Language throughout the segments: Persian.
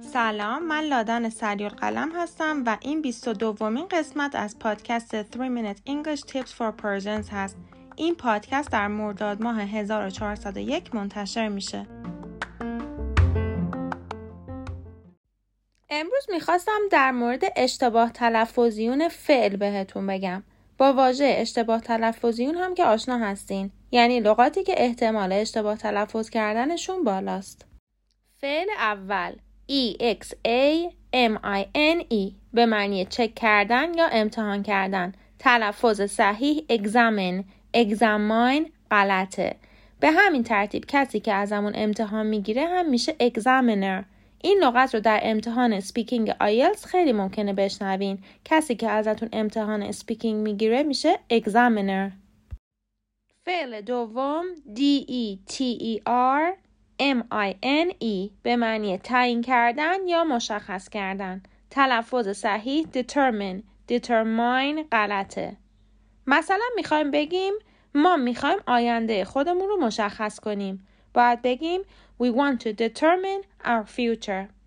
سلام من لادن سریال قلم هستم و این 22 دومین قسمت از پادکست 3 Minute English Tips for Persians هست. این پادکست در مرداد ماه 1401 منتشر میشه. امروز می‌خواستم در مورد اشتباه تلفظیون فعل بهتون بگم. با واژه اشتباه تلفظیون هم که آشنا هستین. یعنی لغاتی که احتمال اشتباه تلفظ کردنشون بالاست. فعل اول E X A M I N E به معنی چک کردن یا امتحان کردن. تلفظ صحیح examine examine غلطه. به همین ترتیب کسی که ازمون امتحان می‌گیره هم میشه examiner. این لغت رو در امتحان speaking IELTS خیلی ممکنه بشنوین. کسی که ازتون امتحان speaking می‌گیره میشه examiner. فعل دوم D E T E R M-I-N-E به معنی تعیین کردن یا مشخص کردن. تلفظ صحیح determine determine غلطه. مثلا می‌خوایم بگیم ما می‌خوایم آینده خودمون رو مشخص کنیم. باید بگیم we want to determine our future.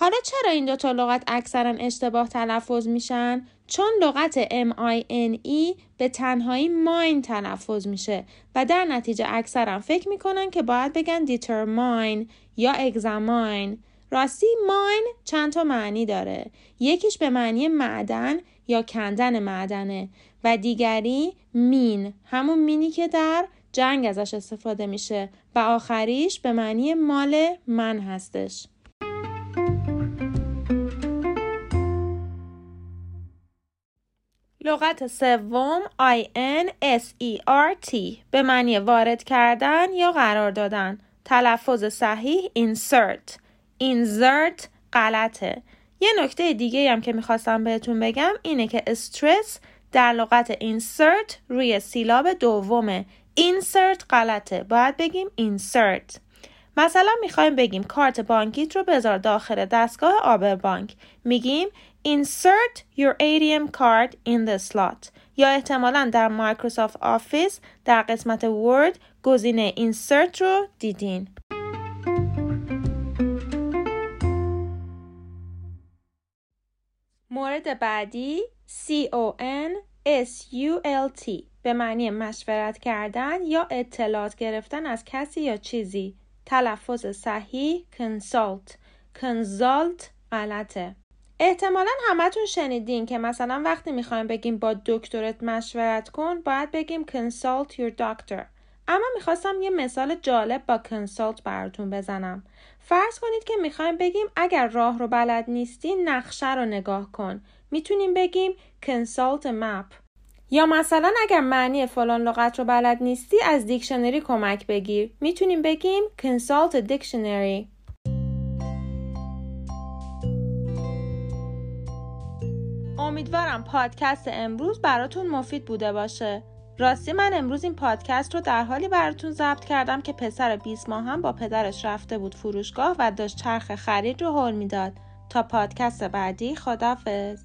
حالا چرا این دوتا لغت اکثرا اشتباه تلفظ میشن؟ چون لغت M-I-N-E به تنهایی ماین تلفظ میشه و در نتیجه اکثرا فکر می‌کنن که باید بگن determine یا examine. راستی ماین چند تا معنی داره؟ یکیش به معنی معدن یا کندن معدنه و دیگری مین همون مینی که در جنگ ازش استفاده میشه و آخریش به معنی مال من هستش. لغت سوم I-N-S-E-R-T به معنی وارد کردن یا قرار دادن. تلفظ صحیح insert. Insert غلطه. یه نکته دیگه هم که می‌خواستم بهتون بگم اینه که استرس در لغت insert روی سیلاب دومه. Insert غلطه. باید بگیم insert. مثلا می‌خوایم بگیم کارت بانکیت رو بذار داخل دستگاه آبر بانک. میگیم insert your ATM card in the slot. یا احتمالا در Microsoft Office در قسمت Word گزینه insert رو دیدین. مورد بعدی C-O-N S-U-L-T به معنی مشورت کردن یا اطلاعات گرفتن از کسی یا چیزی. تلفظ صحیح consult. Consult غلطه. احتمالا همتون شنیدین که مثلا وقتی می‌خوایم بگیم با دکترت مشورت کن باید بگیم consult your doctor. اما می‌خواستم یه مثال جالب با consult براتون بزنم. فرض کنید که می‌خوایم بگیم اگر راه رو بلد نیستی نقشه رو نگاه کن. می‌تونیم بگیم a map. یا مثلا اگر معنی فلان لغت رو بلد نیستی از دیکشنری کمک بگیر. می‌تونیم بگیم consult a dictionary. امیدوارم پادکست امروز براتون مفید بوده باشه. راستی من امروز این پادکست رو در حالی براتون ضبط کردم که پسر 20 ماه هم با پدرش رفته بود فروشگاه و داشت چرخ خرید رو حل می‌داد. تا پادکست بعدی خدافظ